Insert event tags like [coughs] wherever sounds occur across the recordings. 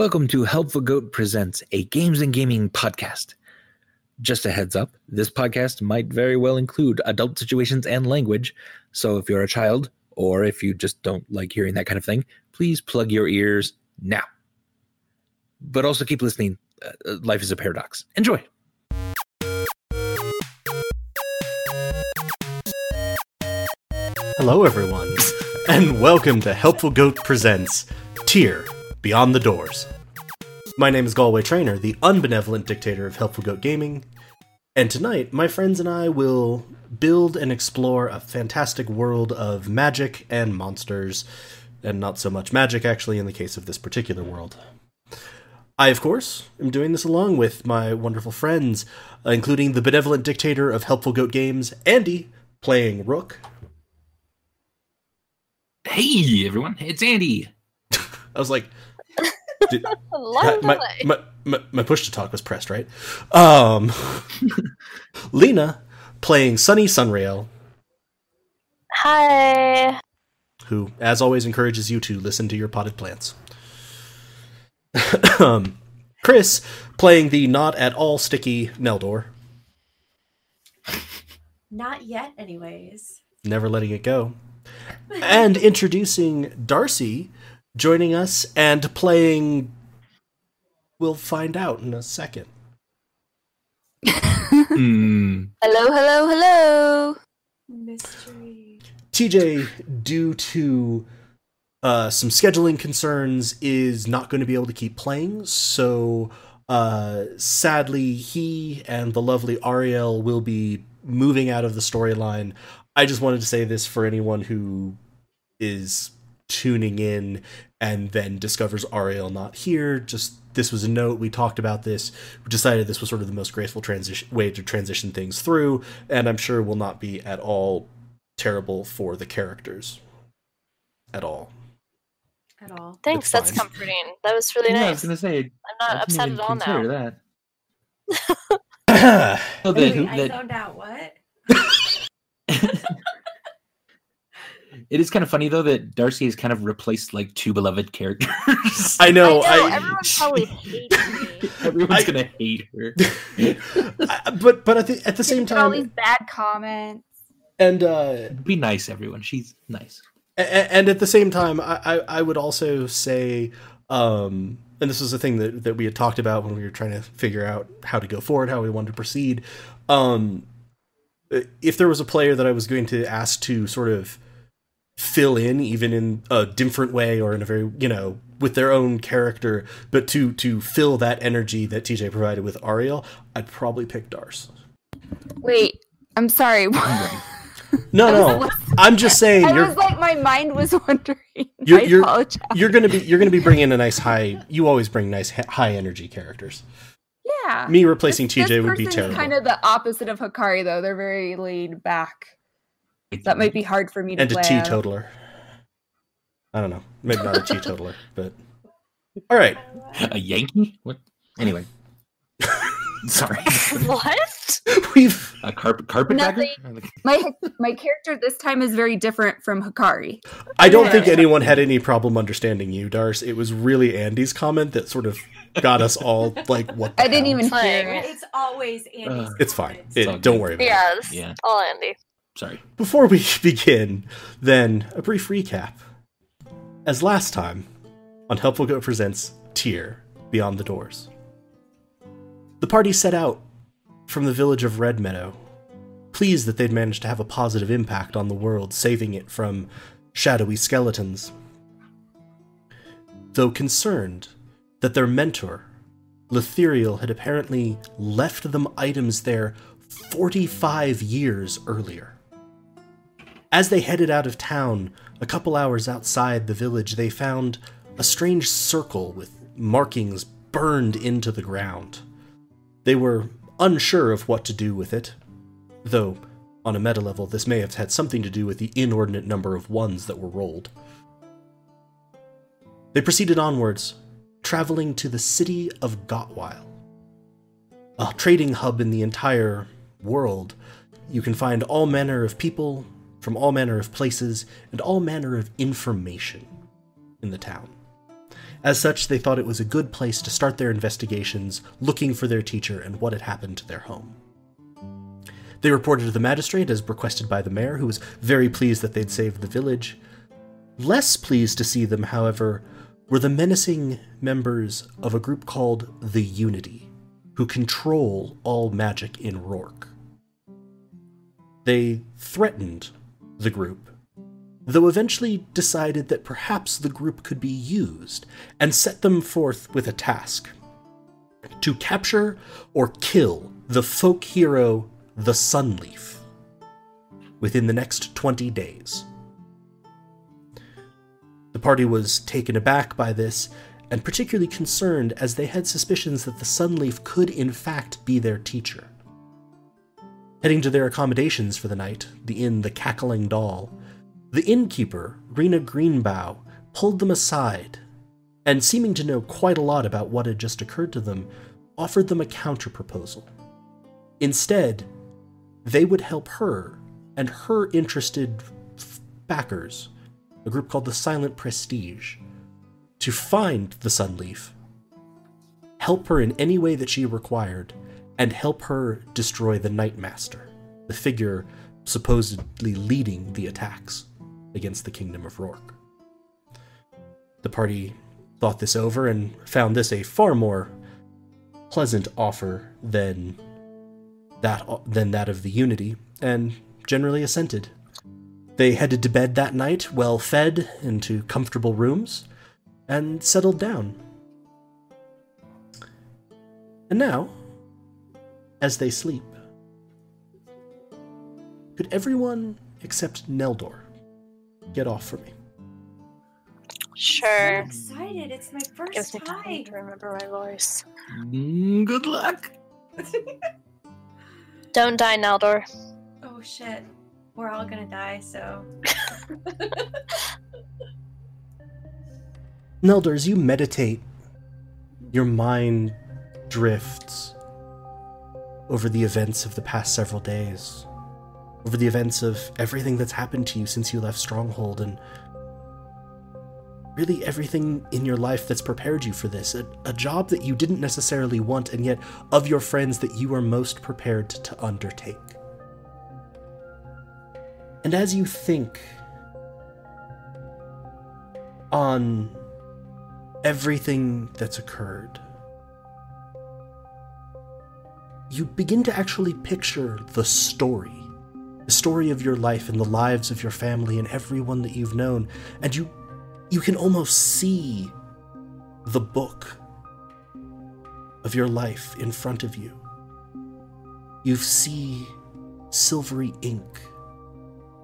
Welcome to Helpful Goat Presents, a games and gaming podcast. Just a heads up, this podcast might very well include adult situations and language, so if you're a child, or if you just don't like hearing that kind of thing, please plug your ears now. But also keep listening. Uh, life is a paradox. Enjoy. Hello, everyone, and welcome to Helpful Goat Presents Tier Beyond the Doors. My name is Galway Trainer, the unbenevolent dictator of Helpful Goat Gaming, and tonight my friends and I will build and explore a fantastic world of magic and monsters, and not so much magic, actually, in the case of this particular world. I, of course, am doing this along with my wonderful friends, uh, including the benevolent dictator of Helpful Goat Games, Andy, playing Rook. Hey, everyone, it's Andy. [laughs] I was like, did, [laughs] Long my, my, my, my push to talk was pressed, right? Um, [laughs] Lena playing Sunny Sunrail, Hi. who, as always, encourages you to listen to your potted plants. [laughs] um, Chris playing the not at all sticky Neldor, Not yet, anyways. never letting it go. And introducing Darcy joining us and playing. We'll find out in a second. Hmm. Hello, hello, hello. Mystery. TJ, due to uh, some scheduling concerns, is not going to be able to keep playing. So, uh, sadly, he and the lovely Ariel will be moving out of the storyline. I just wanted to say this for anyone who is tuning in and then discovers Ariel not here. Just this was a note. We talked about this. We decided this was sort of the most graceful transition way to transition things through, and I'm sure will not be at all terrible for the characters at all. At all. Thanks, It's that's fine. comforting. That was really Yeah, I was gonna say, I'm not upset at all now. that. [laughs] [coughs] I Oh, Wait, that- I that- zoned out. What? [laughs] [laughs] it is kind of funny though that Darcy has kind of replaced like two beloved characters. [laughs] know. I know, I, everyone probably [laughs] hates me. Everyone's I- gonna hate her. [laughs] I- but but at the at the same time, all these bad comments. and uh, Be nice, everyone. She's nice. A- a- and at the same time I, I, I would also say um and this was a thing that, that we had talked about when we were trying to figure out how to go forward how we wanted to proceed um if there was a player that i was going to ask to sort of fill in even in a different way or in a very you know with their own character but to to fill that energy that tj provided with ariel i'd probably pick dars Wait, I'm sorry. [laughs] no no i'm just saying I you're was like, my mind was [laughs] wondering. You're- I you're- apologize. you're gonna be you're gonna be bringing a nice high. You always bring nice high energy characters. Yeah. Me replacing This- TJ this would be person terrible. kind of the opposite of Hikari, though. They're very laid back. That might be hard for me to and a play out. teetotaler. I don't know. Maybe not a teetotaler, [laughs] but all right. a Yankee. What? Anyway. [laughs] Sorry. [laughs] what? We've A carpet carpetbagger. My my character this time is very different from Hikari. I don't think anyone had any problem understanding you, Dars. It was really Andy's comment that sort of got us all like, "What?" the I didn't hell? even Fine. hear. It's always Andy's. Uh, It's fine. It, all don't worry about it. Yeah, this Yeah. all Andy. Sorry. Before we [laughs] begin, then a brief recap. As last time, on Helpful Goat Presents Tier Beyond the Doors. The party set out from the village of Red Meadow, pleased that they'd managed to have a positive impact on the world, saving it from shadowy skeletons. Though concerned that their mentor, Letheriel, had apparently left them items there 45 years earlier. As they headed out of town, a couple hours outside the village, they found a strange circle with markings burned into the ground. They were unsure of what to do with it, though, on a meta level, this may have had something to do with the inordinate number of ones that were rolled. They proceeded onwards, traveling to the city of Gotwile, a trading hub in the entire world. You can find all manner of people from all manner of places and all manner of information in the town. As such, they thought it was a good place to start their investigations, looking for their teacher and what had happened to their home. They reported to the magistrate as requested by the mayor, who was very pleased that they'd saved the village. Less pleased to see them, however, were the menacing members of a group called the Unity, who control all magic in Rourke. They threatened the group, though eventually decided that perhaps the group could be used, and set them forth with a task to capture or kill the folk hero, the Sunleaf, within the next 20 days. The party was taken aback by this and particularly concerned as they had suspicions that the Sunleaf could in fact be their teacher. Heading to their accommodations for the night, the inn The Cackling Doll, the innkeeper, Rena Greenbow, pulled them aside and, seeming to know quite a lot about what had just occurred to them, offered them a counterproposal. Instead, they would help her and her interested backers, a group called the Silent Prestige, to find the Sunleaf, help her in any way that she required, and help her destroy the Nightmaster, the figure supposedly leading the attacks against the Kingdom of Rourke. The party thought this over and found this a far more pleasant offer than that than that of the Unity, and generally assented. They headed to bed that night, well fed, into comfortable rooms, and settled down. And now, as they sleep, could everyone except Neldor get off for me? Sure. I'm excited. It's my first Gives me time time. to remember my voice. Mm, good luck. [laughs] Don't die, Neldor. oh shit. We're all gonna die, so [laughs] Neldor, as you meditate, your mind drifts over the events of the past several days, over the events of everything that's happened to you since you left Stronghold, and really everything in your life that's prepared you for this. A, a job that you didn't necessarily want, and yet of your friends that you are most prepared to undertake. And as you think on everything that's occurred, you begin to actually picture the story. The story of your life and the lives of your family and everyone that you've known. And you you can almost see the book of your life in front of you. You see silvery ink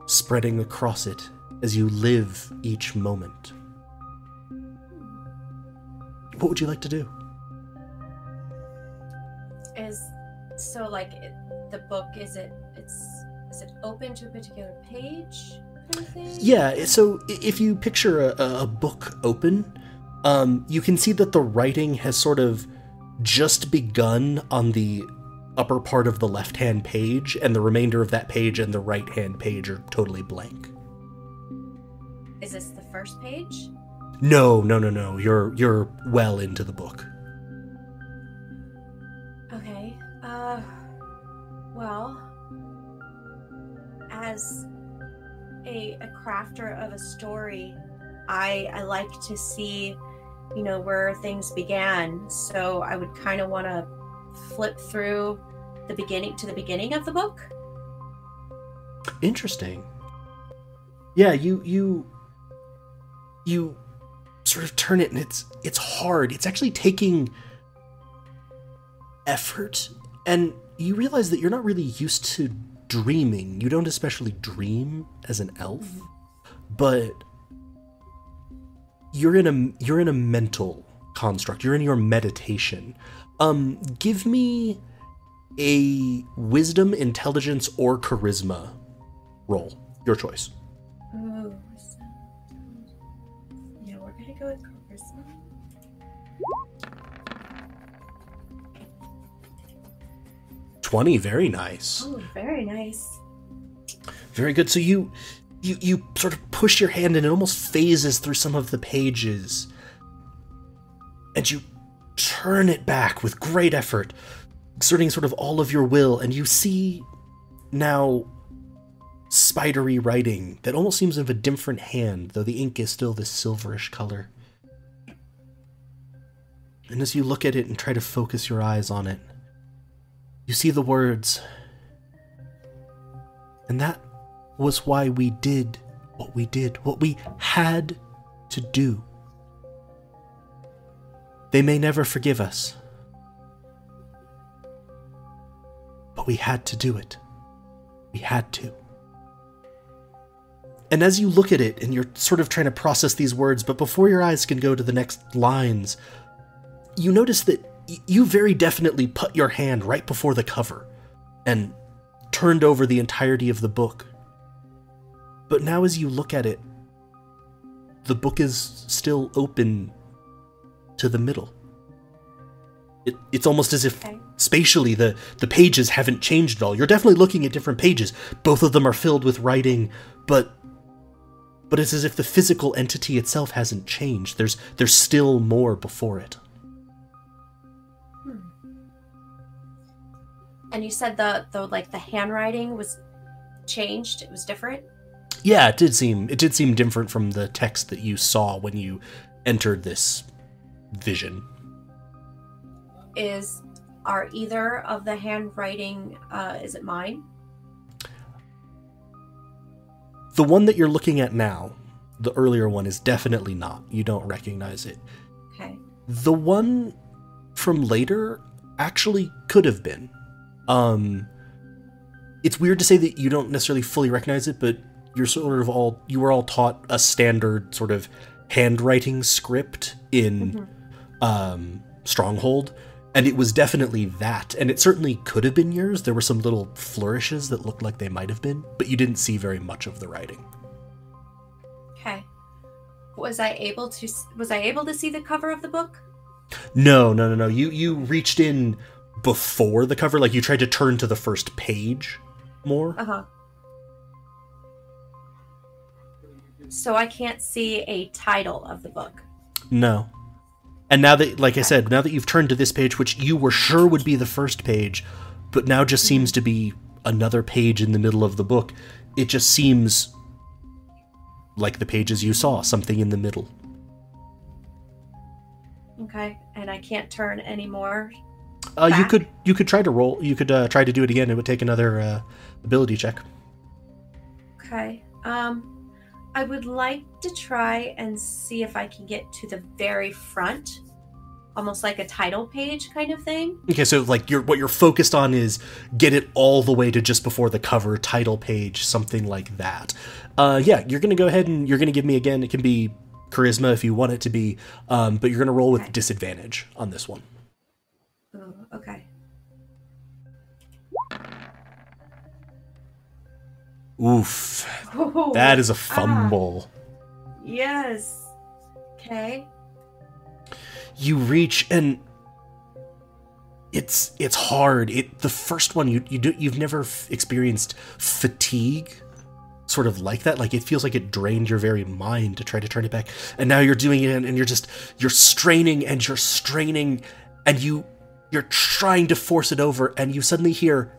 spreading across it as you live each moment. What would you like to do? is so like it, the book is it it's is it open to a particular page? Yeah, so if you picture a, a book open, um, you can see that the writing has sort of just begun on the upper part of the left hand page, and the remainder of that page and the right hand page are totally blank. Is this the first page? No, no, no, no. You're you're well into the book. As a a crafter of a story, I I like to see you know where things began. So I would kind of want to flip through the beginning to the beginning of the book. Interesting. Yeah, you you you sort of turn it and it's it's hard. It's actually taking effort and you realize that you're not really used to dreaming. You don't especially dream as an elf, but you're in a you're in a mental construct. You're in your meditation. Um give me a wisdom, intelligence or charisma roll. Your choice. 20 very nice. Oh very nice. Very good. So you you you sort of push your hand and it almost phases through some of the pages. And you turn it back with great effort exerting sort of all of your will. And you see now spidery writing that almost seems of a different hand though the ink is still this silverish color. And as you look at it and try to focus your eyes on it you see the words. And that was why we did what we did, what we had to do. They may never forgive us, but we had to do it. We had to. And as you look at it and you're sort of trying to process these words, but before your eyes can go to the next lines, you notice that y- you very definitely put your hand right before the cover and turned over the entirety of the book. But now, as you look at it, the book is still open to the middle. It, it's almost as if Okay. spatially the, the pages haven't changed at all. You're definitely looking at different pages. Both of them are filled with writing, but but it's as if the physical entity itself hasn't changed. There's there's still more before it. And you said the the like the handwriting was changed. It was different. Yeah, it did seem it did seem different from the text that you saw when you entered this vision. Is are either of the handwriting? Uh, is it mine? The one that you're looking at now, the earlier one is definitely not. You don't recognize it. Okay. The one from later actually could have been. Um it's weird to say that you don't necessarily fully recognize it, but you're sort of all you were all taught a standard sort of handwriting script in um Stronghold, and it was definitely that, and it certainly could have been yours. There were some little flourishes that looked like they might have been, but you didn't see very much of the writing. Okay. Was I able to? Was I able to see the cover of the book? No, no, no, no. You you reached in before the cover, like you tried to turn to the first page more. Uh huh. So I can't see a title of the book. No. And now that, like I said, now that you've turned to this page, which you were sure would be the first page, but now just seems to be another page in the middle of the book, it just seems like the pages you saw, something in the middle. Okay. And I can't turn anymore. Uh, you could you could try to roll. You could uh, try to do it again. It would take another uh, ability check. Okay. Um, I would like to try and see if I can get to the very front, almost like a title page kind of thing. Okay, so like you're what you're focused on is get it all the way to just before the cover title page, something like that. Uh, yeah, you're gonna go ahead and you're gonna give me again. It can be charisma if you want it to be, um, but you're gonna roll with Okay. disadvantage on this one. Oh, okay. Oof, Oh, that is a ah. fumble. yes. Okay. You reach and it's it's hard. It the first one you you do you've never f- experienced fatigue sort of like that like it feels like it drained your very mind to try to turn it back and now you're doing it and, and you're just you're straining and you're straining and you you're trying to force it over and you suddenly hear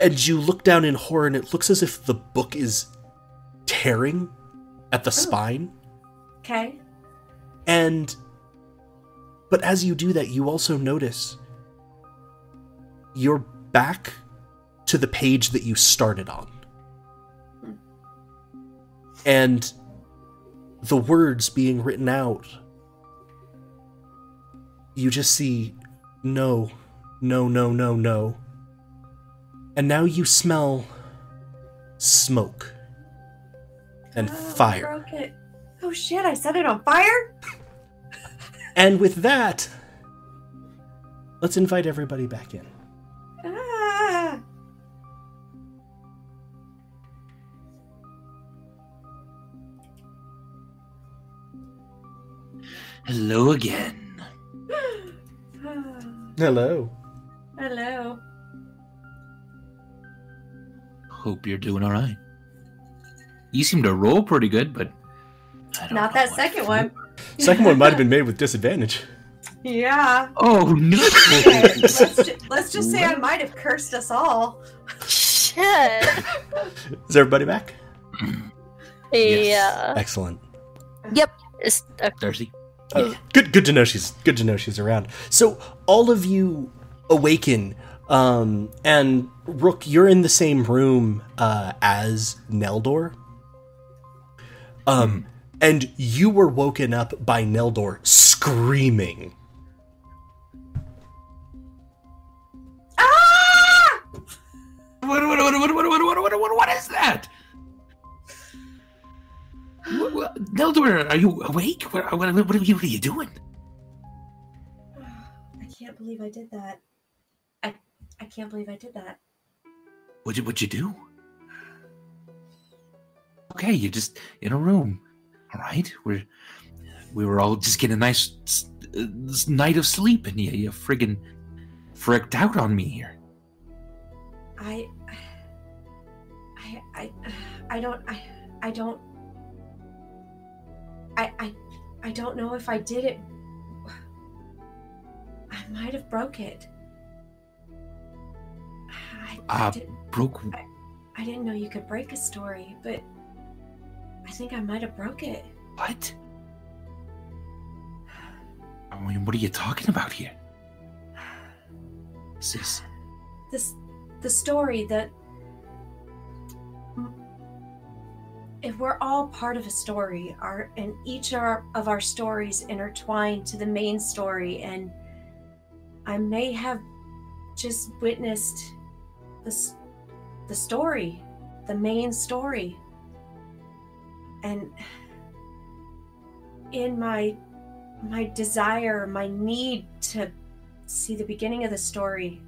and you look down in horror and it looks as if the book is tearing at the oh. spine. Okay. and but as you do that you also notice you're back to the page that you started on. Hmm. And the words being written out you just see no no no no no and now you smell smoke and Oh, I fire broke it. Oh shit! I set it on fire. And with that, let's invite everybody back in. Ah. Hello again. Hello. Hello. Hope you're doing all right. You seem to roll pretty good, but I don't Not know that second food- one. Second one might have been [laughs] made with disadvantage. Yeah. Oh no! Okay, [laughs] let's, ju- let's just say I might have cursed us all. Shit. [laughs] Is everybody back? [clears throat] Yeah. Excellent. Yep. It's, uh, Darcy. Good good to know she's good to know she's around. So all of you awaken um and Rook you're in the same room uh as Neldor. Um and you were woken up by Neldor screaming. Ah! What, what, what, what, what, what, what, what, what is that? Neldor, are you awake? What, what, what, what, are you, what are you doing? I can't believe I did that. I I can't believe I did that. What'd you, what'd you do? Okay, you're just in a room. All right, we're we were all just getting a nice uh, night of sleep, and you you friggin' fricked out on me here. I I I I don't I I don't I I I don't know if I did it. I might have broke it. I, I, Uh, did, Broke. I didn't know you could break a story, but I think I might have broke it. What? [sighs] I mean, what are you talking about here? [sighs] This is this the story that if we're all part of a story our and each of our, of our stories intertwine to the main story and i may have just witnessed this the story the main story and in my my desire my need to see the beginning of the story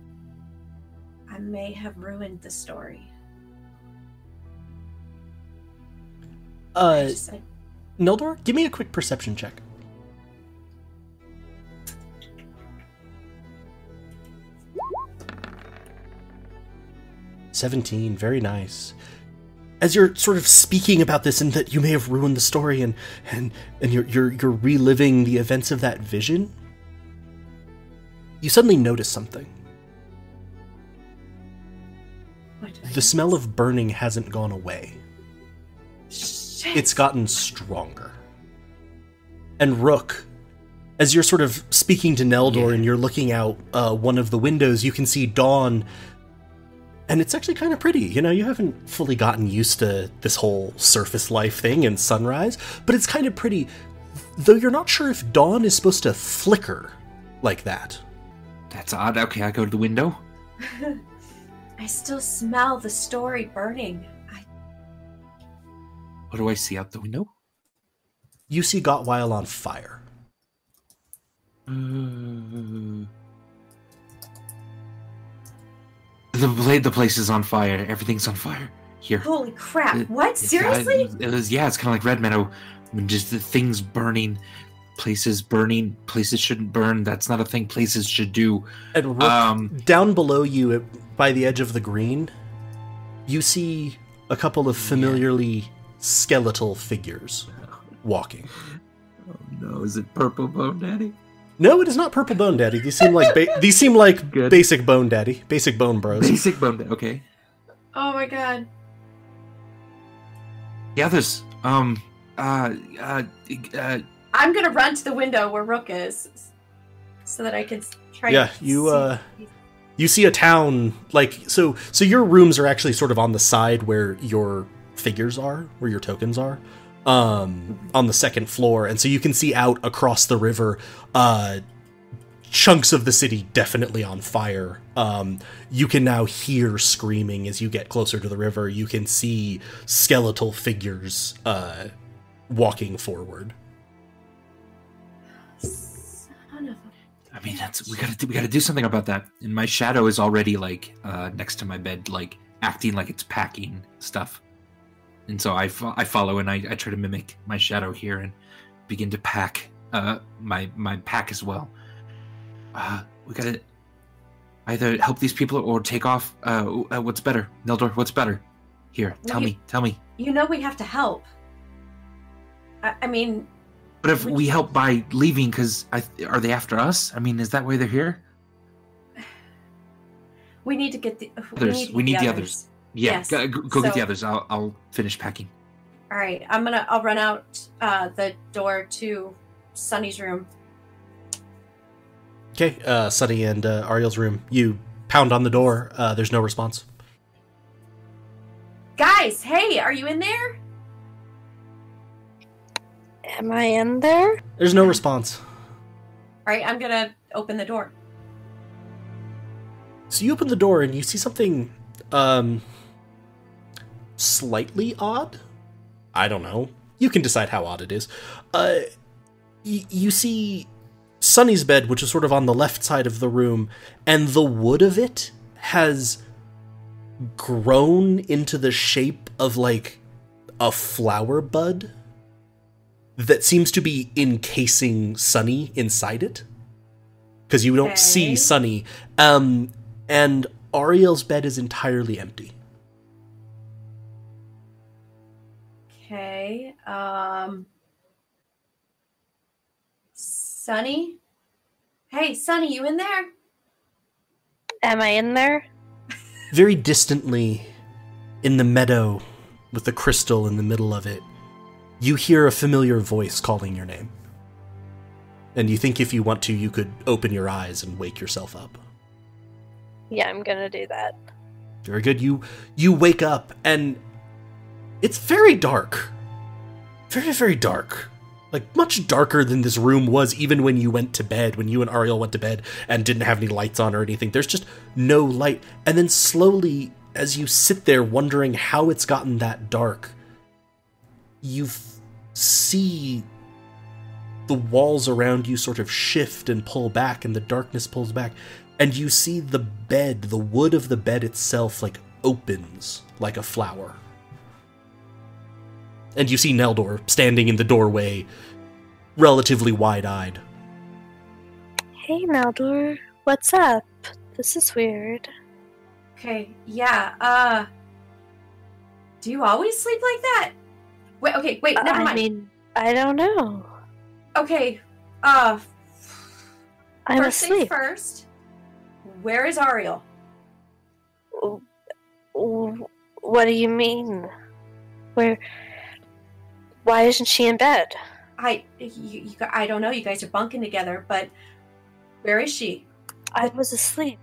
I may have ruined the story. Uh Neldor, give me a quick perception check. Seventeen, very nice. As you're sort of speaking about this and that you may have ruined the story and and, and you're, you're you're reliving the events of that vision, you suddenly notice something. what do I The smell of burning hasn't gone away. Shit. it's gotten stronger. And Rook, as you're sort of speaking to Neldor Yeah. and you're looking out uh, one of the windows, you can see dawn. And it's actually kind of pretty. You know, you haven't fully gotten used to this whole surface life thing and sunrise, but it's kind of pretty. Though you're not sure if dawn is supposed to flicker like that. that's odd. Okay, I go to the window. [laughs] I still smell the story burning. I, What do I see out the window? You see Gotwile on fire. Uh, the pla- the place is on fire. Everything's on fire here. holy crap! It- what? It's- Seriously? I- it was yeah. It's kind of like Red Meadow. I mean, just the things burning, places burning, places shouldn't burn. That's not a thing places should do. And Rook, Um, down below you by the edge of the green you see a couple of familiarly skeletal figures walking oh no, is it Purple Bone Daddy? no it is not purple bone daddy these seem like ba- [laughs] these seem like Good. basic bone daddy basic bone bros Basic Bone Daddy. Okay. oh my god! Yeah, others. Um. Uh. Uh. uh I'm gonna run to the window where Rook is, so that I can s- try. Yeah, to you, see- uh, you see a town like so so your rooms are actually sort of on the side where your figures are where your tokens are um on the second floor and so you can see out across the river uh chunks of the city definitely on fire um you can now hear screaming as you get closer to the river you can see skeletal figures uh walking forward I mean, that's we gotta do, we gotta do something about that. And my shadow is already like uh, next to my bed, like acting like it's packing stuff. And so I, fo- I follow and I, I try to mimic my shadow here and begin to pack uh, my my pack as well. Uh, we gotta either help these people or take off. Uh, uh, what's better, Neldor? What's better? Here, tell We- me, tell me. You know we have to help. I, I mean, But if we help by leaving, because are they after us? I mean, is that why they're here? we need to get the. Others. We need the others. Yeah, Yes. go, go go get the others. I'll, I'll finish packing. All right, I'm gonna. I'll run out uh, the door to Sunny's room. Okay, uh, Sunny and uh, Ariel's room. You pound on the door. Uh, there's no response. Guys, hey, are you in there? Am I in there? There's no response. All right, I'm gonna open the door. So you open the door and you see something um slightly odd. I don't know. You can decide how odd it is. Uh y- you see Sunny's bed which is sort of on the left side of the room and the wood of it has grown into the shape of like a flower bud that seems to be encasing Sunny inside it. Because you don't see Sunny. Um, and Ariel's bed is entirely empty. Okay. Um. Sunny. Hey, Sunny, you in there? Am I in there? Very distantly, in the meadow, with the crystal in the middle of it, you hear a familiar voice calling your name. And you think if you want to, you could open your eyes and wake yourself up. Yeah, I'm gonna do that. Very good. You you wake up and it's very dark. Very very dark. Like much darker than this room was even when you went to bed, when you and Ariel went to bed and didn't have any lights on or anything. There's just no light. And then slowly as you sit there wondering how it's gotten that dark, you f- see the walls around you sort of shift and pull back and the darkness pulls back and you see the bed, the wood of the bed itself, like opens like a flower. And you see Neldor standing in the doorway, relatively wide eyed. Hey, Neldor, What's up? This is weird. Okay. Yeah. Uh. Do you always sleep like that? Wait. Okay. Wait. Never mind. I mind. mean, I don't know. okay. Uh. I'm first things asleep. first. Where is Ariel? W- What do you mean? Where? Why isn't she in bed? I. You, you, I don't know. You guys are bunking together, but where is she? I was asleep.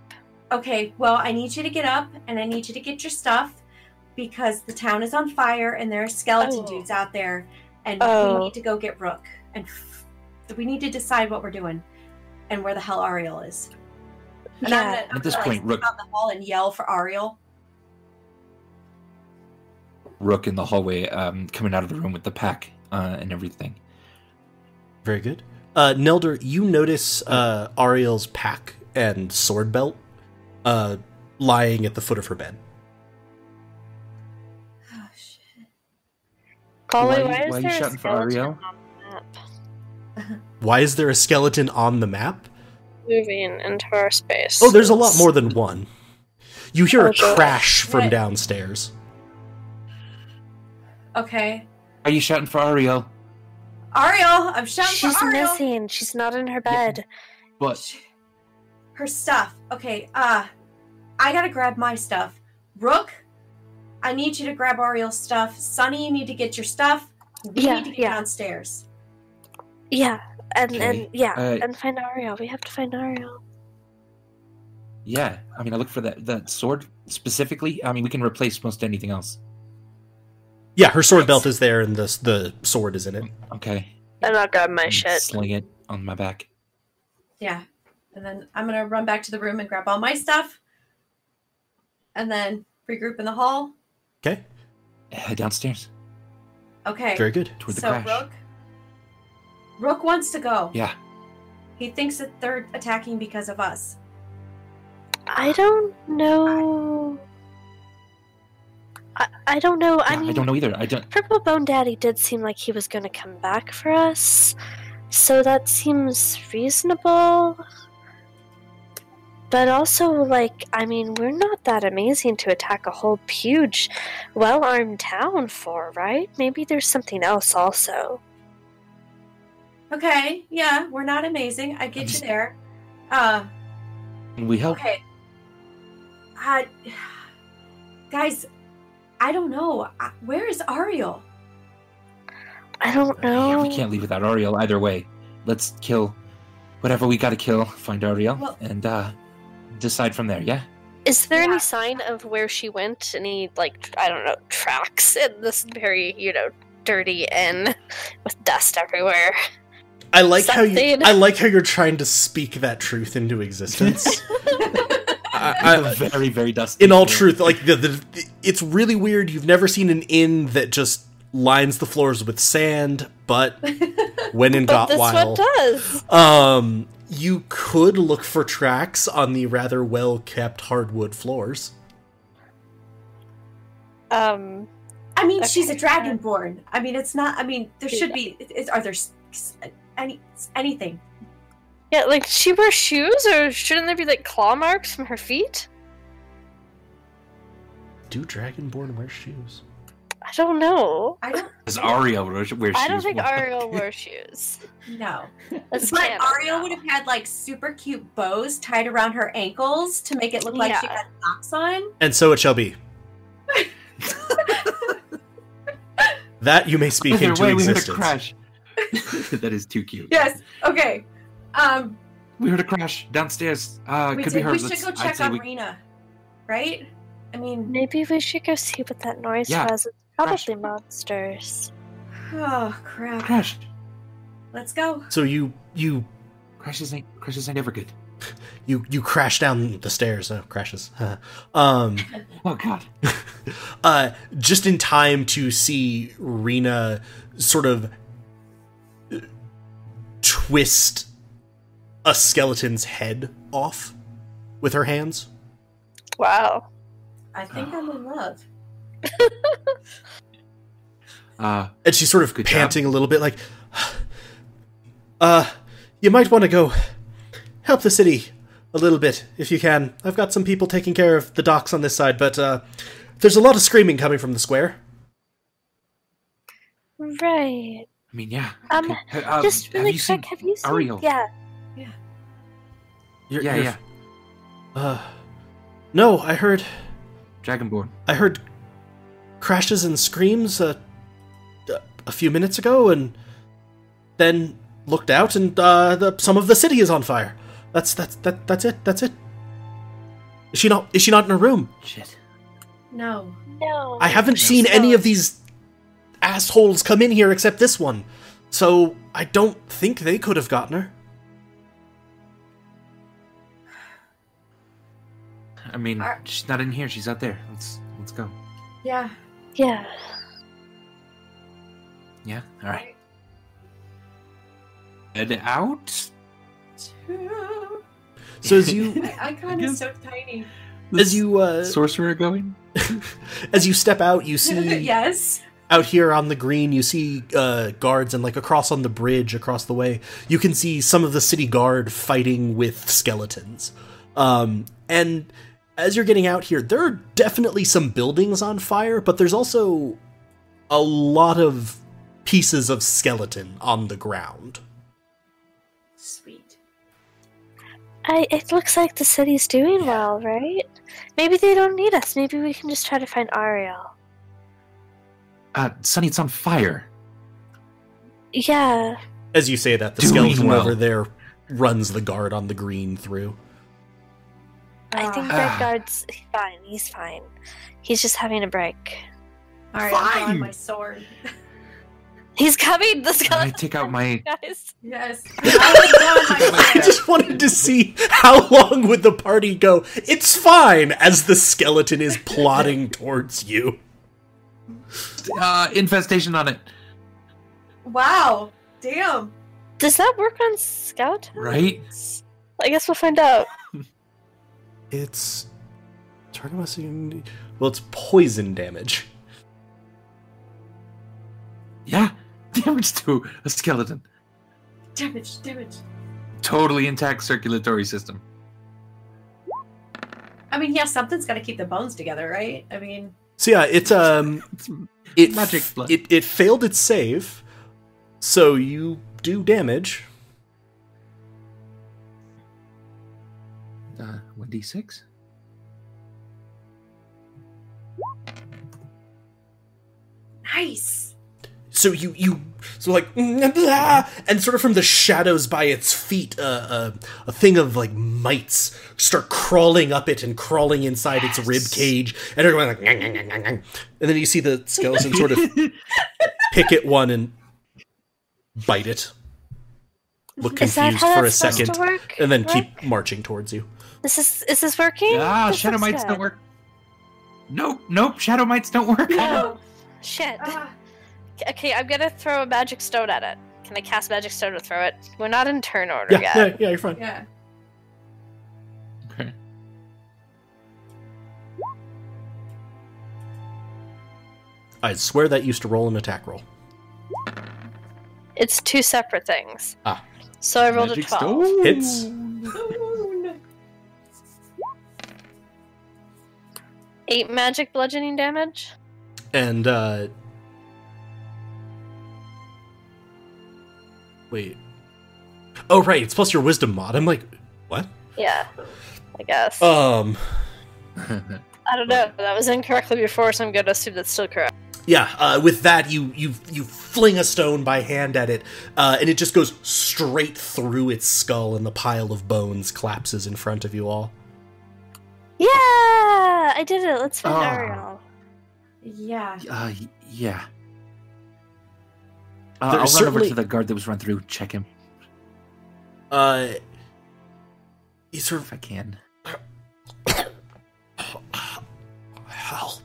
Okay, well, I need you to get up and I need you to get your stuff because the town is on fire and there are skeleton Oh. dudes out there and we Oh. need to go get Rook and f- we need to decide what we're doing and where the hell Ariel is. And I'm Yeah. gonna, I'm At this gonna, point, like, Rook- step out the hall and yell for Ariel. Rook in the hallway, um, coming out of the room with the pack uh, and everything. Very good. Uh, Neldor, you notice uh, Ariel's pack and sword belt uh, lying at the foot of her bed. Oh shit. Golly, Why- why, is why are you there a shouting for skeleton Ariel? on the map Why is there a skeleton on the map? moving into our space? Oh, there's a lot more than one. You hear a Oh, boy. crash from What? downstairs. Okay. Are you shouting for Ariel? Ariel, I'm shouting She's for Ariel. She's missing. She's not in her bed. But Sh- Her stuff. Okay, uh I gotta grab my stuff. Rook, I need you to grab Ariel's stuff. Sunny, you need to get your stuff. We Yeah, need to get yeah. downstairs. Yeah, and Okay, and yeah, uh, and find Ariel. We have to find Ariel. yeah, I mean, I look for that that sword specifically. I mean, we can replace most anything else. Yeah, her sword belt is there, and the the sword is in it. Okay, And I'll grab my shit. sling it on my back. Yeah. And then I'm gonna run back to the room and grab all my stuff. And then regroup in the hall. Okay, Head downstairs Okay. very good. toward the so crash. Rook Rook wants to go. Yeah, He thinks that they're attacking because of us. I don't know. I, I don't know. I Yeah, mean, I don't know either. I don't. Purple Bone Daddy did seem like he was going to come back for us, so that seems reasonable. But also, like, I mean, we're not that amazing to attack a whole huge, well armed town for, right? Maybe there's something else also. Okay, yeah, we're not amazing. I get you there. Uh, Can we help? okay. Uh, [sighs] guys, I don't know. Where is Ariel? I don't know. Yeah, we can't leave without Ariel either way. Let's kill whatever we gotta kill, find Ariel, Well- and uh decide from there, yeah? Is there Yeah. any sign of where she went? Any like I don't know tracks in this very you know dirty inn with dust everywhere? I like how you. I like how you're trying to speak that truth into [laughs] existence. [laughs] I, I- very, very dusty. in all truth, like the, the, it's really weird. You've never seen an inn that just lines the floors with sand, but [laughs] when in But this one does. um, you could look for tracks on the rather well kept hardwood floors. Um, I mean, she's a dragonborn. I mean, it's not. I mean, there should be. Is, are there s- s- any anything? Yeah, like she wears shoes, or shouldn't there be like claw marks from her feet? Do dragonborn wear shoes? I don't know. I don't Does Ariel wear wear I don't think Ariel [laughs] wears shoes. know. That's But canon Ariel would have had like super cute bows tied around her ankles to make it look like she Yeah. had socks on. And so it shall be. [laughs] that you may speak Either into way, we heard a existence. crash. [laughs] that is too cute. Yes. Okay. Um, We heard a crash downstairs. Uh, we, could did, be her. we should Let's- go check on we- Rena, right? I mean, Maybe we should go see what that noise Yeah. was. It's Crash. probably monsters. oh crap. Crash. Let's go. So you you Crashes ain't crashes ain't ever good. [laughs] you you crash down the stairs. Oh, crashes. [laughs] um, Oh God. [laughs] uh, just in time to see Rena sort of twist a skeleton's head off with her hands. Wow. I think I'm in love. [laughs] Uh, And she's sort of Good job. panting a little bit, like, [sighs] uh, you might want to go help the city a little bit if you can. I've got some people taking care of the docks on this side, but uh, there's a lot of screaming coming from the square. Right. I mean, yeah. Um, okay. Uh, Just really you quick, have you seen? Ariel? Yeah. You're- Yeah, you're- yeah. Uh, no, I heard, Dragonborn. I heard crashes and screams uh, a- a few minutes ago, and then looked out, and uh, the, some of the city is on fire. That's that's that that's it. That's it. Is she not? Is she not in her room? Shit. No. No. I haven't she's seen any of these assholes come in here except this one. So I don't think they could have gotten her. I mean, Are- she's not in here. She's out there. Let's let's go. Yeah. Yeah. Yeah. All right. Head out. So as you [laughs] My icon is guess- so tiny. as you uh, Sorcerer going. [laughs] as you step out, you see [laughs] yes. out here on the green, you see uh, guards, and like across on the bridge across the way, you can see some of the city guard fighting with skeletons. Um, and as you're getting out here, there are definitely some buildings on fire, but there's also a lot of pieces of skeleton on the ground. Sweet. I. It looks like the city's doing well, right? Maybe they don't need us. Maybe we can just try to find Ariel. Uh, Sunny, it's on fire. Yeah. As you say that, the Doing skeleton well. over there runs the guard on the green through. I think Ah. that guard's fine. He's fine. He's just having a break. All right, I'm Fine. drawing my sword. [laughs] He's coming. The I skeleton. take out my. [laughs] guys. Yes. [laughs] I'm drawing my I sword. just wanted to see how long would the party go. It's fine as the skeleton is plodding towards you. Uh, infestation on it. Wow. Damn. Does that work on skeletons? Right? I guess we'll find out. It's target must well, it's poison damage. Yeah. [laughs] Damage to a skeleton. Damage. Damage. Totally intact circulatory system. I mean, yeah, something's got to keep the bones together, right? I mean, So yeah, it's um It's it Magic blood. it it failed its save, so you do damage. Uh, 1d6? Nice. So you you so like [laughs] and sort of from the shadows by its feet, uh, uh, a thing of like mites start crawling up it and crawling inside its rib cage, and they're like, and then you see the skeleton sort of [laughs] pick at one and bite it. Look confused for a second, and then keep marching towards you. This is is this working? Ah, This shadow mites good. don't work. Nope, nope, shadow mites don't work. Oh, shit. Ah, Okay, I'm gonna throw a magic stone at it. Can I cast magic stone to throw it? We're not in turn order Yeah, yet. yeah, yeah, you're fine. yeah. Okay. I swear that used to roll an attack roll. It's two separate things. Ah. So I rolled Magic a 12. stone. Hits. Eight magic bludgeoning damage. And uh Wait. Oh right, it's plus your wisdom mod. I'm like, what? Yeah, I guess. Um [laughs] I don't know. That was incorrectly before, so I'm gonna assume that's still correct. yeah, uh, with that you you you fling a stone by hand at it, uh, and it just goes straight through its skull, and the pile of bones collapses in front of you all. Yeah, I did it. Let's find Ah. Ariel. Yeah. Uh, yeah. Uh, I'll is run over to the guard that was run through, check him Uh, you sort if I can. of hell.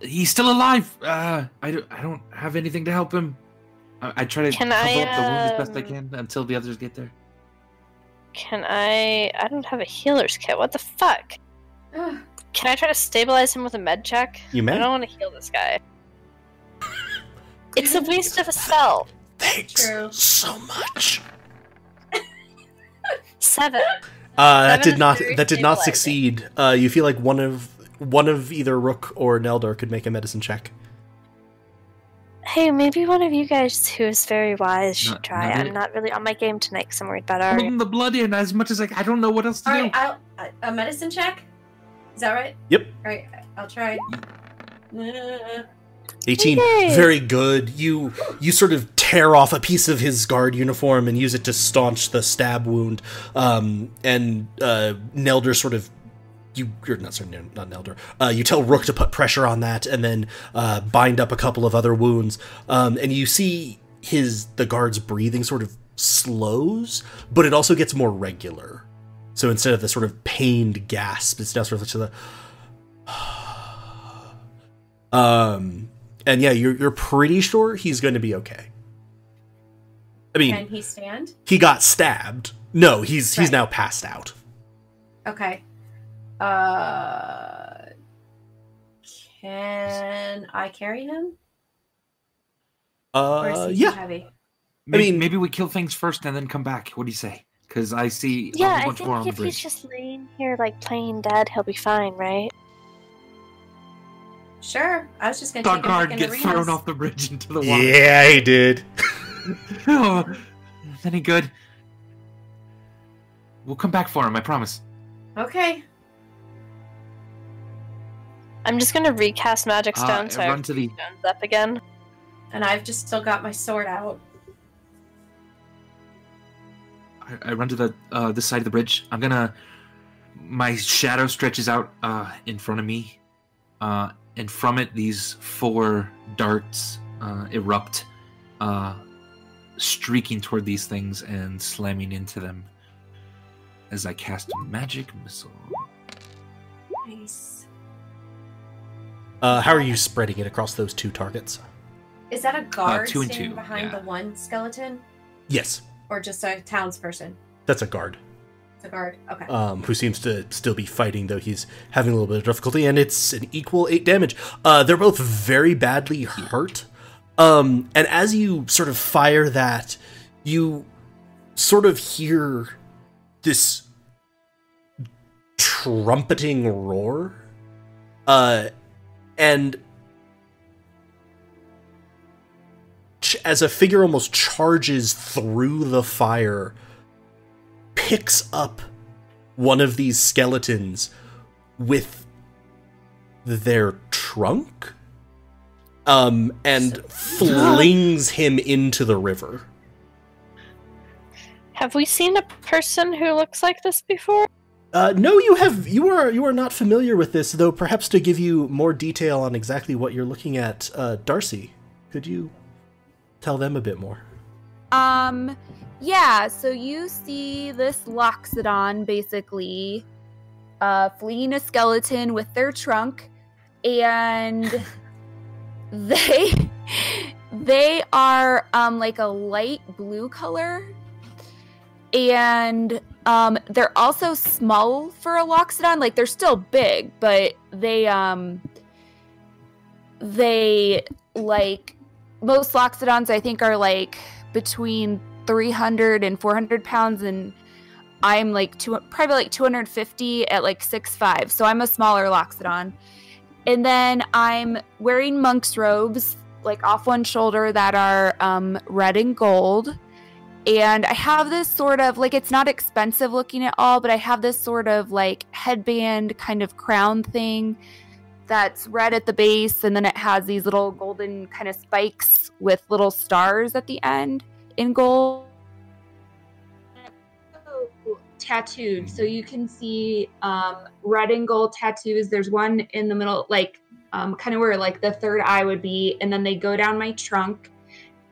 He's still alive. Uh, I don't. I don't have anything to help him. I, I try to Can cover I, up the wound as best I um, can until the others get there. Can I? I don't have a healer's kit. What the fuck? [sighs] Can I try to stabilize him with a med check? You I may. don't want to heal this guy. It's a waste of a [laughs] spell. Thanks True. so much. [laughs] Seven. Uh, that Seven did not that did not succeed. Uh, you feel like one of one of either Rook or Neldor could make a medicine check. Hey, maybe one of you guys who is very wise should Not- try. not I'm it. not really on my game tonight because I'm worried about Hold Ari. the blood in as much as I. I don't know what else to All do. right, I'll a- a medicine check. Is that right? Yep. All right, I'll try. Uh, 18 Yay. very good you you sort of tear off a piece of his guard uniform and use it to staunch the stab wound um and uh Neldor sort of you you're not sorry no, not Neldor uh you tell rook to put pressure on that and then uh bind up a couple of other wounds. Um and you see his the guard's breathing sort of slows but it also gets more regular. So instead of the sort of pained gasp it's now sort of to the [sighs] um and yeah you're you're pretty sure he's going to be okay. I mean can he stand? he got stabbed. No he's he's now passed out. Okay. Uh, can I carry him? Or is uh he yeah heavy? Maybe, mean- maybe we kill things first and then come back. What do you say? Because I see a Yeah, I bunch more on think the if he's just laying here like playing dead, he'll be fine, right? Sure. I was just gonna Saw take him back guard in get thrown off the bridge into the water. yeah he did [laughs] oh, any good? We'll come back for him. I promise. Okay. I'm just gonna recast magic Uh, so run have to the- stones up again. And I've just still got my sword out. I, I run to the uh, this side of the bridge. I'm gonna. My shadow stretches out uh, in front of me, uh, and from it, these four darts uh, erupt, uh, streaking toward these things and slamming into them. As I cast magic missile. Uh how are you spreading it across those two targets Is that a guard two and standing two, behind yeah. the one skeleton, yes or just a townsperson? that's a guard It's a guard. Okay. um, who seems to still be fighting, though he's having a little bit of difficulty, and it's an equal eight damage. Uh, they're both very badly hurt. Um, and as you sort of fire that, you sort of hear this trumpeting roar. Uh, and watch as a figure almost charges through the fire, picks up one of these skeletons with their trunk, um, and flings him into the river. Have we seen a person who looks like this before? Uh, no, you have you are you are not familiar with this, though. Perhaps to give you more detail on exactly what you're looking at, uh, Darcy, could you tell them a bit more? Um, yeah. So you see this Loxodon basically uh, fleeing a skeleton with their trunk, and [laughs] they they are um like a light blue color, and um they're also small for a Loxodon. Like they're still big, but they um they like most loxodons i think are like between 300 and 400 pounds and i'm like two, probably like 250 at like 6'5 so i'm a smaller loxodon and then i'm wearing monk's robes like off one shoulder that are um, red and gold and i have this sort of like it's not expensive looking at all but i have this sort of like headband kind of crown thing that's red at the base and then it has these little golden kind of spikes with little stars at the end in gold. Tattooed. So you can see um, red and gold tattoos. There's one in the middle like um, kind of where like the third eye would be and then they go down my trunk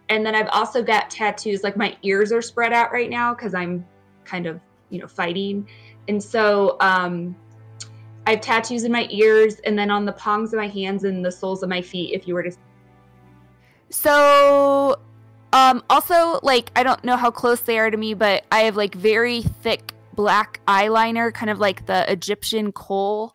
and then i've also got tattoos like my ears are spread out right now because i'm kind of you know fighting. And so um I have tattoos in my ears and then on the palms of my hands and the soles of my feet if you were to So um also like I don't know how close they are to me but I have like very thick black eyeliner kind of like the Egyptian kohl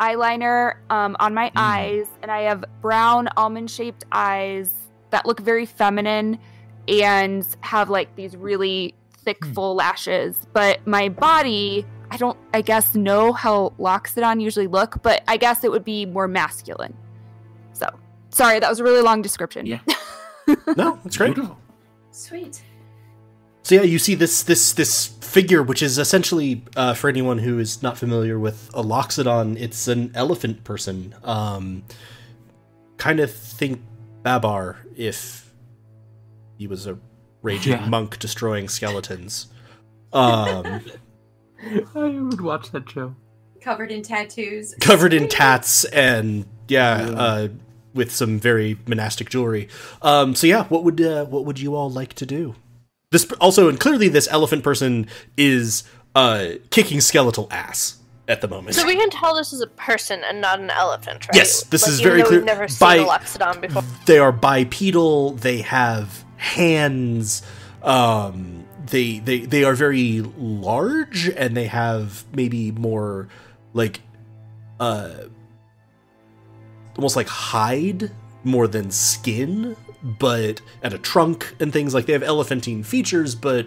eyeliner um, on my eyes. And I have brown almond shaped eyes that look very feminine and have like these really thick full lashes but my body I don't, I guess, know how Loxodon usually look, but I guess it would be more masculine. So, sorry, that was a really long description. Yeah. [laughs] No, that's great. Beautiful. Sweet. So yeah, you see this this this figure, which is essentially uh, for anyone who is not familiar with a loxodon, it's an elephant person. Um, kind of think Babar if he was a raging Yeah. monk destroying skeletons. Um, [laughs] I would watch that show. Covered in tattoos. covered in [laughs] tats and yeah, uh, with some very monastic jewelry. Um, so yeah, what would uh, what would you all like to do? This also and clearly this elephant person is uh, kicking skeletal ass at the moment. So we can tell this is a person and not an elephant, right? Yes, this Like, is very clear. We've never seen a Loxodon before. they are bipedal. They have hands. Um, they they they are very large, and they have maybe more like uh almost like hide more than skin, but and a trunk and things like they have elephantine features, but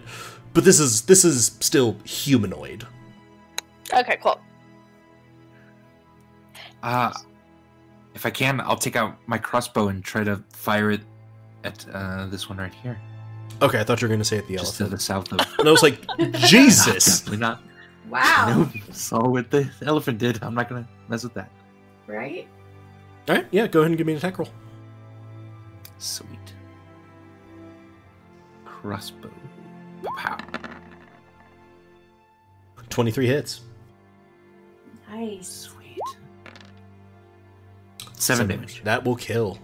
but this is this is still humanoid. Okay, cool. Uh, if I can, I'll take out my crossbow and try to fire it at uh, this one right here, Okay, I thought you were going to say at the just to the south of. [laughs] And I was like, [laughs] Jesus. Definitely not. Wow. No, saw what the elephant did. I'm not gonna mess with that. Right? All right, yeah, go ahead and give me an attack roll. Sweet. Crossbow. Pow. 23 hits. Nice. Sweet. Seven damage. That will kill.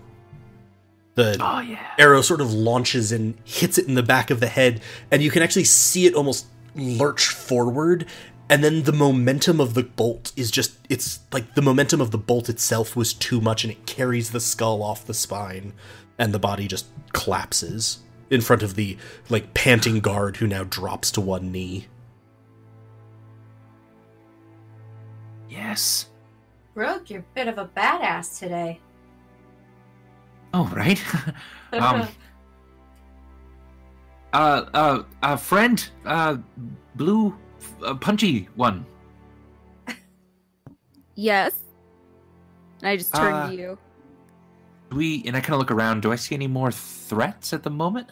The Oh yeah. arrow sort of launches and hits it in the back of the head, and you can actually see it almost lurch forward. And then the momentum of the bolt is just, it's like the momentum of the bolt itself was too much, and it carries the skull off the spine, and the body just collapses in front of the, like, panting guard who now drops to one knee. Yes. Rogue, you're a bit of a badass today. Oh right. [laughs] um. [laughs] Uh. Uh. Uh. Friend. Uh. Blue. Uh, punchy one. Yes. And I just turned Uh, to you. Do we and I kind of look around. Do I see any more threats at the moment?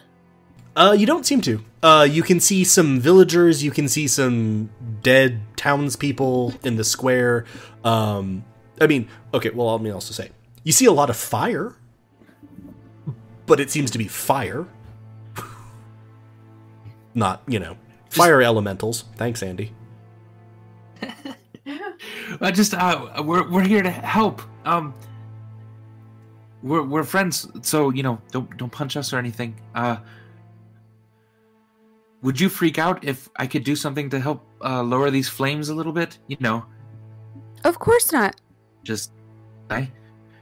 Uh, you don't seem to. Uh, you can see some villagers. You can see some dead townspeople in the square. Um, I mean, okay. Well, let me also say, you see a lot of fire, but it seems to be fire, [laughs] not you know, fire elementals. Thanks, Andy. [laughs] I just uh, we're we're here to help. Um, we're we're friends, so you know, don't don't punch us or anything. Uh, would you freak out if I could do something to help uh, lower these flames a little bit? You know, Of course not. Just I,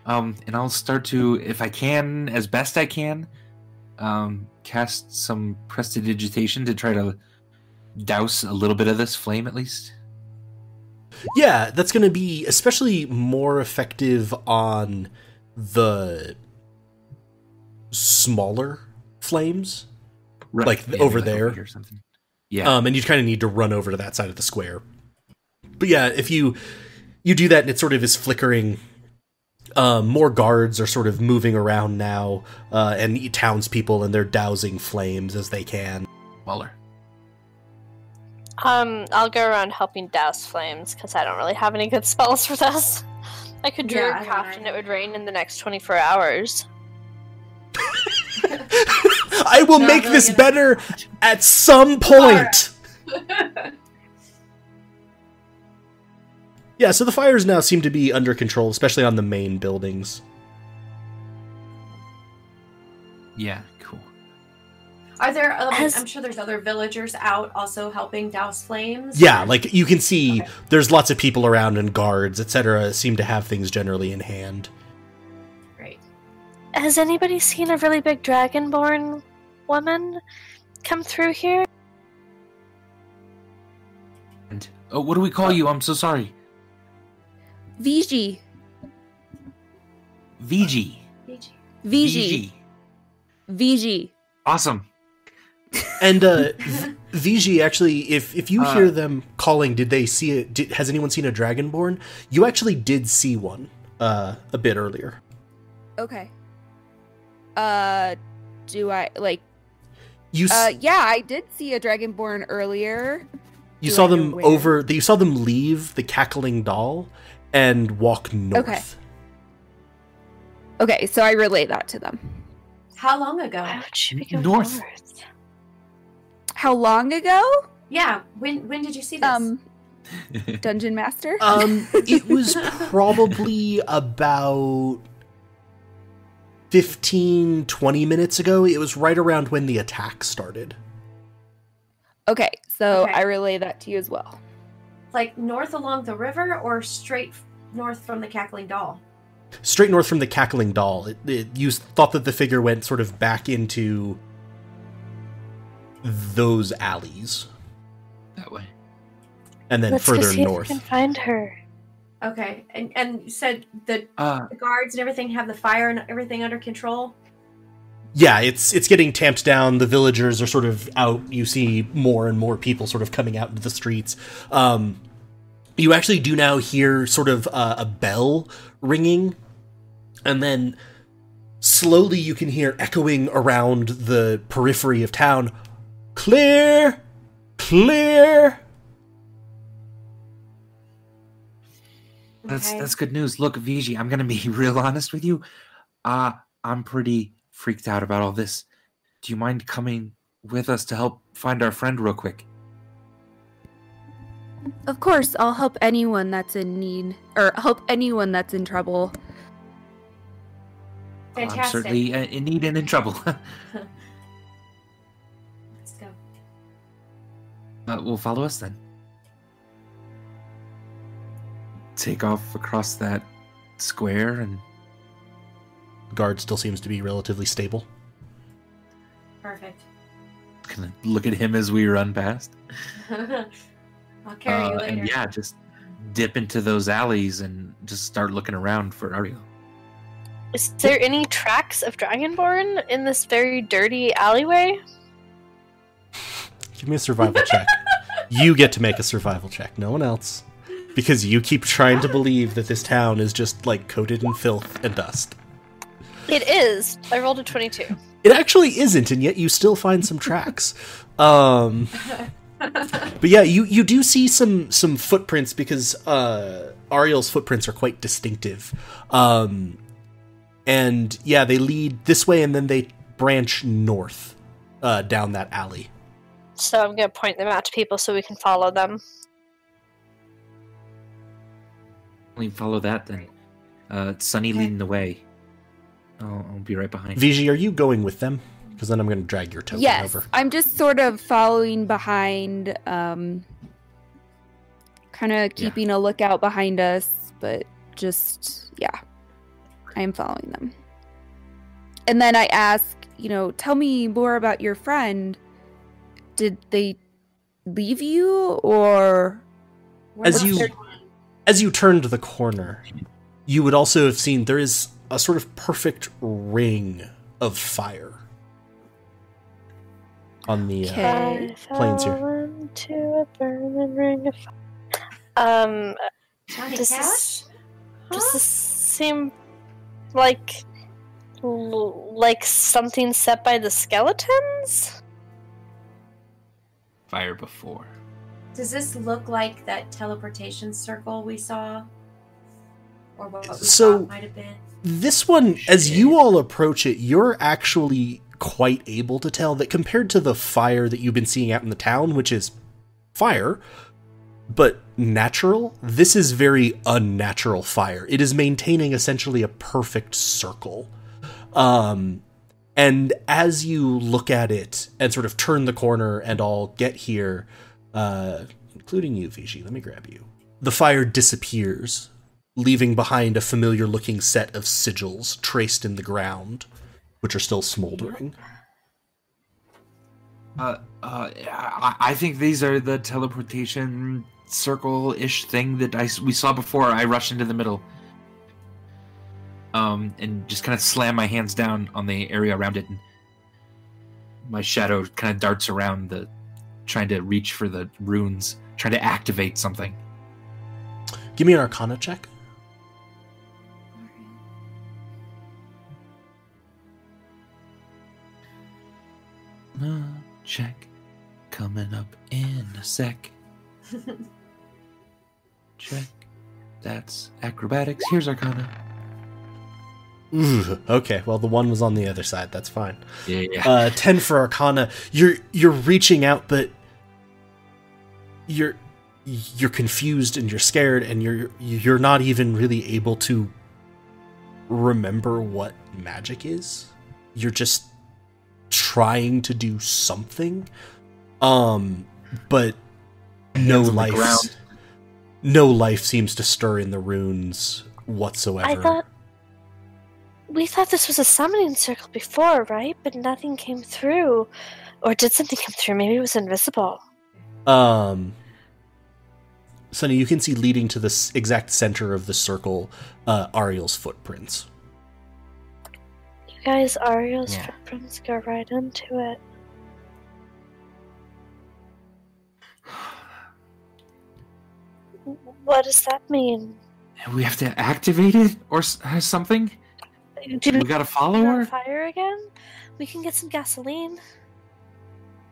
um, and I'll start to, if I can, as best I can, um, cast some prestidigitation to try to douse a little bit of this flame at least. Yeah, that's going to be especially more effective on the smaller flames. Right. Like, Yeah, over there? here or something. Yeah. Um, and you kind of need to run over to that side of the square. But yeah, if you you do that and it sort of is flickering, um, more guards are sort of moving around now, uh, and townspeople and they're dousing flames as they can. Waller. Um, I'll go around helping douse flames because I don't really have any good [laughs] spells for this. I could Yeah, I druid don't craft and it would rain in the next 24 hours. [laughs] I will Not make really this better [laughs] at some point. Yeah, so the fires now seem to be under control, especially on the main buildings. Yeah, cool. Are there? Um, Has- I'm sure there's other villagers out also helping douse flames. Yeah, like you can see Okay. there's lots of people around and guards, etc. seem to have things generally in hand. Great. Has anybody seen a really big dragonborn woman come through here? And oh, what do we call you? I'm so sorry. VG. VG. VG. VG. VG. Awesome. And uh V- VG actually if if you Uh, hear them calling, did they see it did, has anyone seen a dragonborn? You actually did see one uh a bit earlier. Okay. Uh, do I like? You s- Uh, yeah, I did see a dragonborn earlier. you do saw I them where? over you saw them leave the cackling doll and walk north. Okay. Okay, so I relay that to them. How long ago? Why would she be going North. north? How long ago? Yeah. When when did you see this? Um, [laughs] Dungeon Master. Um, it was probably about 15, 20 minutes ago. It was right around when the attack started. okay, so Okay. I relay that to you as well. Like north along the river or straight north from the cackling doll? Straight north from the cackling doll. It, it, you thought that the figure went sort of back into those alleys that way. and then Let's go further see if we north. can find her. Okay. And and you said the, Uh, the guards and everything have the fire and everything under control. Yeah, it's it's getting tamped down. The villagers are sort of out. You see more and more people sort of coming out into the streets. Um, you actually do now hear sort of uh, a bell ringing, and then slowly you can hear echoing around the periphery of town. Clear, clear. that's Okay. that's good news. Look, VG, I'm gonna be [laughs] real honest with you. Uh, I'm pretty freaked out about all this. Do you mind coming with us to help find our friend real quick? Of course, I'll help anyone that's in need, or help anyone that's in trouble. I'm Fantastic. certainly uh, in need and in trouble. [laughs] Let's go. uh, will follow us then. Take off across that square and Guard still seems to be relatively stable. Perfect. kind of look at him as we run past. [laughs] I'll carry you Uh, later. and yeah, just dip into those alleys and just start looking around for Ariel. Is there any tracks of Dragonborn in this very dirty alleyway? Give me a survival check. You get to make a survival check, no one else. Because you keep trying to believe that this town is just like coated in filth and dust. It is. I rolled a 22. It actually isn't, and yet you still find some tracks. Um, but yeah, you you do see some some footprints because uh, Ariel's footprints are quite distinctive. Um, and yeah, they lead this way, and then they branch north uh, down that alley. So I'm going to point them out to people so we can follow them. We follow that then. Uh, Sunny leading the way. I'll, I'll be right behind. Viji, are you going with them? Because then I'm going to drag your token yes, over. I'm just sort of following behind, um, kind of keeping a lookout behind us, but just yeah, I am following them. And then I ask, you know, tell me more about your friend. Did they leave you, or As you- As you turned the corner, you would also have seen there is a sort of perfect ring of fire on the. Uh, Okay. I planes here. fell into a burning ring of fire. Um, Johnny Does Cash? this- Huh? does this seem like like something set by the skeletons? Fire before. Does this look like that teleportation circle we saw? Or what So- might have been? This one, as you all approach it, you're actually quite able to tell that compared to the fire that you've been seeing out in the town, which is fire, but natural, this is very unnatural fire. It is maintaining essentially a perfect circle. Um, and as you look at it and sort of turn the corner and all get here, uh, including you, Fiji, let me grab you. The fire disappears, leaving behind a familiar looking set of sigils traced in the ground, which are still smoldering. Uh, uh, I, I think these are the teleportation circle-ish thing that I we saw before. I rushed into the middle, um, and just kind of slam my hands down on the area around it, and my shadow kind of darts around the, trying to reach for the runes, trying to activate something. Give me an arcana check. Uh, check, coming up in a sec. [laughs] check. That's acrobatics. Here's Arcana. Ooh, [laughs] okay, well the one was on the other side. That's fine. Yeah, yeah. Uh, ten for arcana. You're you're reaching out, but you're you're confused and you're scared, and you're you're not even really able to remember what magic is. You're just trying to do something, um, but no Hands on the life. No life seems to stir in the runes whatsoever. I thought we thought this was a summoning circle before, right? But nothing came through, or did something come through? Maybe it was invisible. Um, Sunny, you can see leading to the s- exact center of the circle, uh, Ariel's footprints. Guys, Ariel's Yeah. footprints go right into it. What does that mean? we have to activate it or uh, something. Do We we gotta follow her. fire again? We can get some gasoline.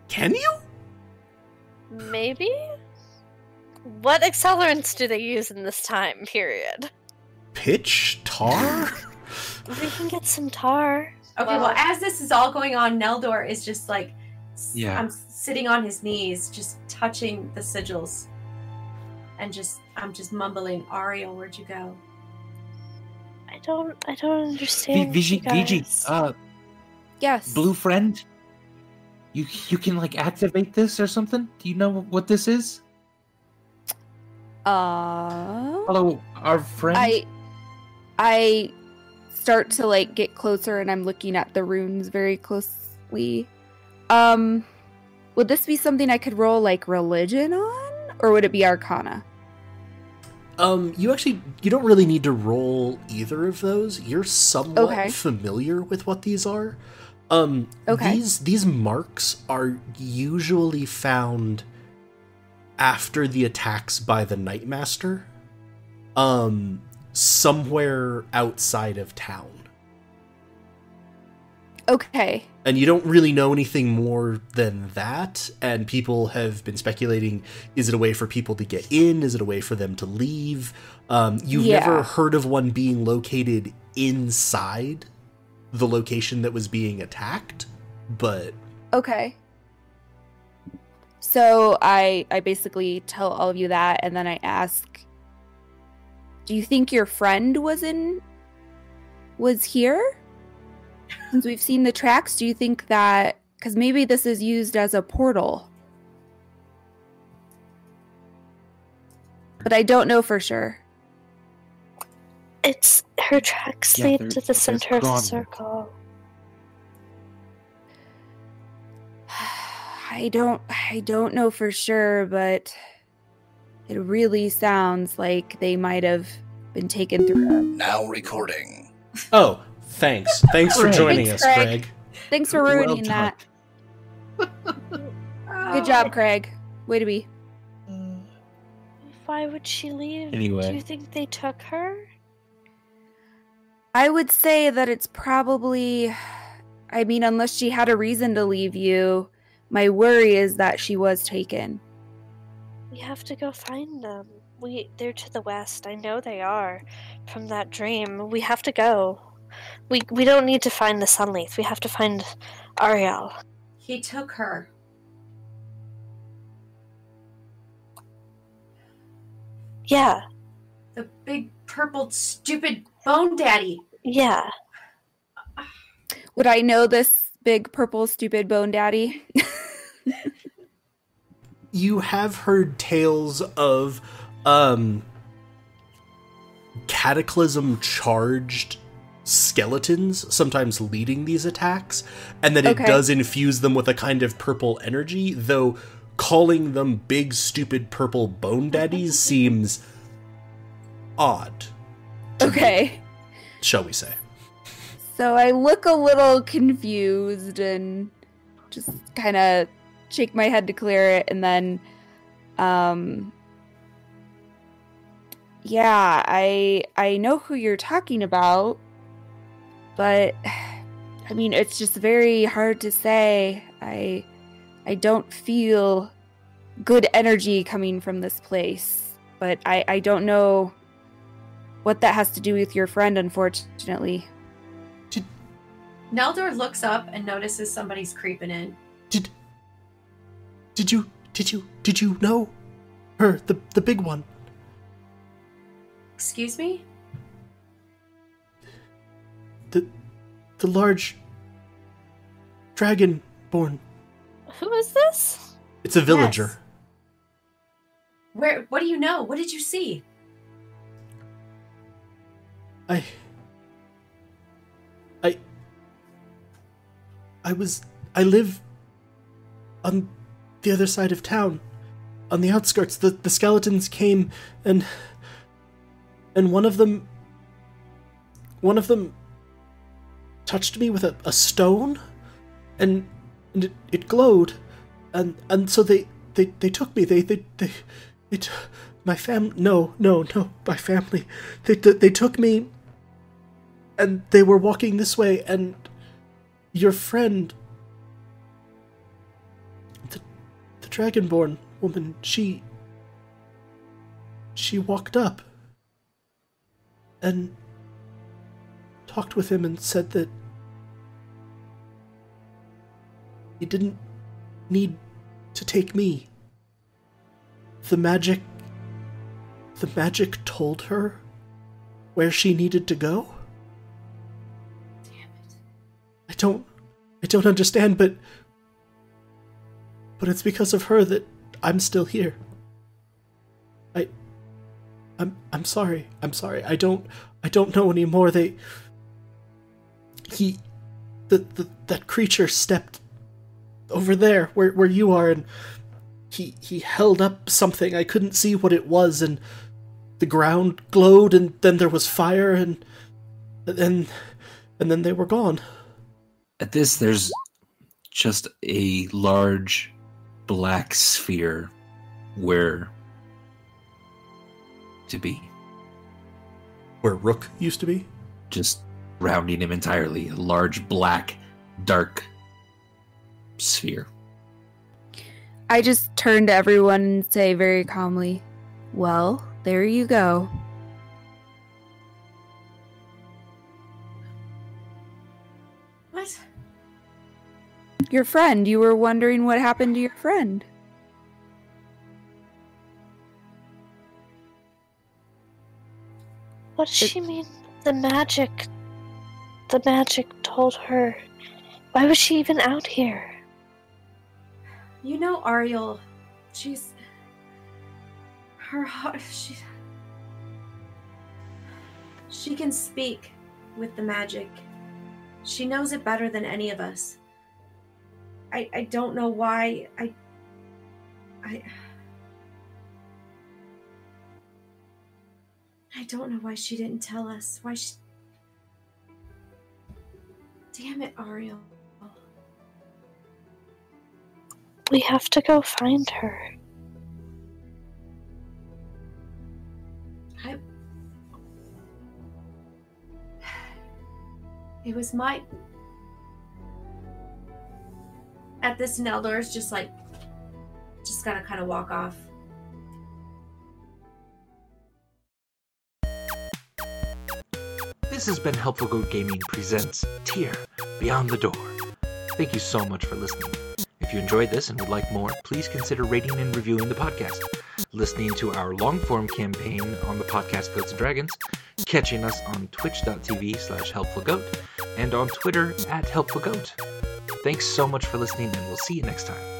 Can you? Maybe? What accelerants do they use in this time period? Pitch? Tar? [laughs] We can get some tar. Okay, well, as this is all going on, Neldor is just like, Yeah. I'm sitting on his knees, just touching the sigils, and just I'm just mumbling, Ariel, where'd you go? I don't I don't V- understand. Vigi, you Vigi, uh, yes, blue friend. You you can like activate this or something. Do you know what this is? Uh, Hello, our friend. I I start to like get closer and I'm looking at the runes very closely. Um would this be something I could roll like religion on or would it be arcana? Um, you actually you don't really need to roll either of those. You're somewhat Okay. familiar with what these are. Um, Okay. these these marks are usually found after the attacks by the Nightmaster. Um, somewhere outside of town. Okay. and you don't really know anything more than that and people have been speculating is it a way for people to get in is it a way for them to leave um, you've Yeah. never heard of one being located inside the location that was being attacked but Okay. So I I basically tell all of you that and then I ask Do you think your friend was in was here? Since we've seen the tracks, do you think that cuz maybe this is used as a portal? But I don't know for sure. It's her tracks Yeah, lead to the center of the circle. [sighs] I don't I don't know for sure, but it really sounds like they might have been taken through. Now recording. oh thanks thanks for joining Thanks, us Craig. craig Thanks for Well ruining that. Good job, Craig. Way to be. Why would she leave? Anyway. Do you think they took her? I would say that it's probably I mean, unless she had a reason to leave you, my worry is that she was taken. We have to go find them. We they're to the west. I know they are. From that dream. We have to go. We we don't need to find the Sunleaf. We have to find Ariel. He took her. Yeah, The big purple stupid bone daddy. yeah. Would I know this big purple stupid bone daddy? [laughs] you have heard tales of um cataclysm charged skeletons sometimes leading these attacks and that it does infuse them with a kind of purple energy though calling them big stupid purple bone daddies [laughs] seems odd okay. shall we say So I look a little confused and just kind of shake my head to clear it and then um yeah, I I know who you're talking about, but I mean, it's just very hard to say. I I don't feel good energy coming from this place, but I I don't know what that has to do with your friend unfortunately. Neldor looks up and notices somebody's creeping in. Did did you did you did you know her the the big one Excuse me? the the large dragonborn Who is this? it's a villager Yes. Where what do you know? What did you see? I. I. I was. I live. on the other side of town. On the outskirts. The, the skeletons came and. And one of them. One of them. touched me with a, a stone. And. And it, it glowed. And. And so they. They, they took me. They. They. They. they t- my fam. No, no, no. My family. They, they, they took me and they were walking this way and your friend dragonborn woman she she walked up and talked with him and said that he didn't need to take me the magic the magic told her where she needed to go Damn it. I don't I don't understand, but but it's because of her that I'm still here. I I'm I'm sorry. I'm sorry. I don't I don't know anymore. They he the, the that creature stepped over there where where you are and he he held up something. I couldn't see what it was and the ground glowed and then there was fire and and and then they were gone. At this, there's just a large black sphere where to be, Where Rook used to be? just rounding him entirely. A large black dark sphere. I just turn to everyone and say very calmly, Well, there you go. Your friend, you were wondering what happened to your friend. What does she mean? The magic. The magic told her. Why was she even out here? You know, Ariel, she's. Her heart. She. She can speak with the magic. She knows it better than any of us. I, I don't know why. I. I. I don't know why she didn't tell us. Why she. Damn it, Ariel. We have to go find her. I. It was my. At this, Neldor's just like. Just gotta kind of walk off. This has been Helpful Goat Gaming Presents Tier Beyond the Door. Thank you so much for listening. If you enjoyed this and would like more, please consider rating and reviewing the podcast, listening to our long form campaign on the podcast Goats and Dragons, catching us on twitch.tv slash helpfulgoat, and on Twitter at helpfulgoat. Thanks so much for listening, and we'll see you next time.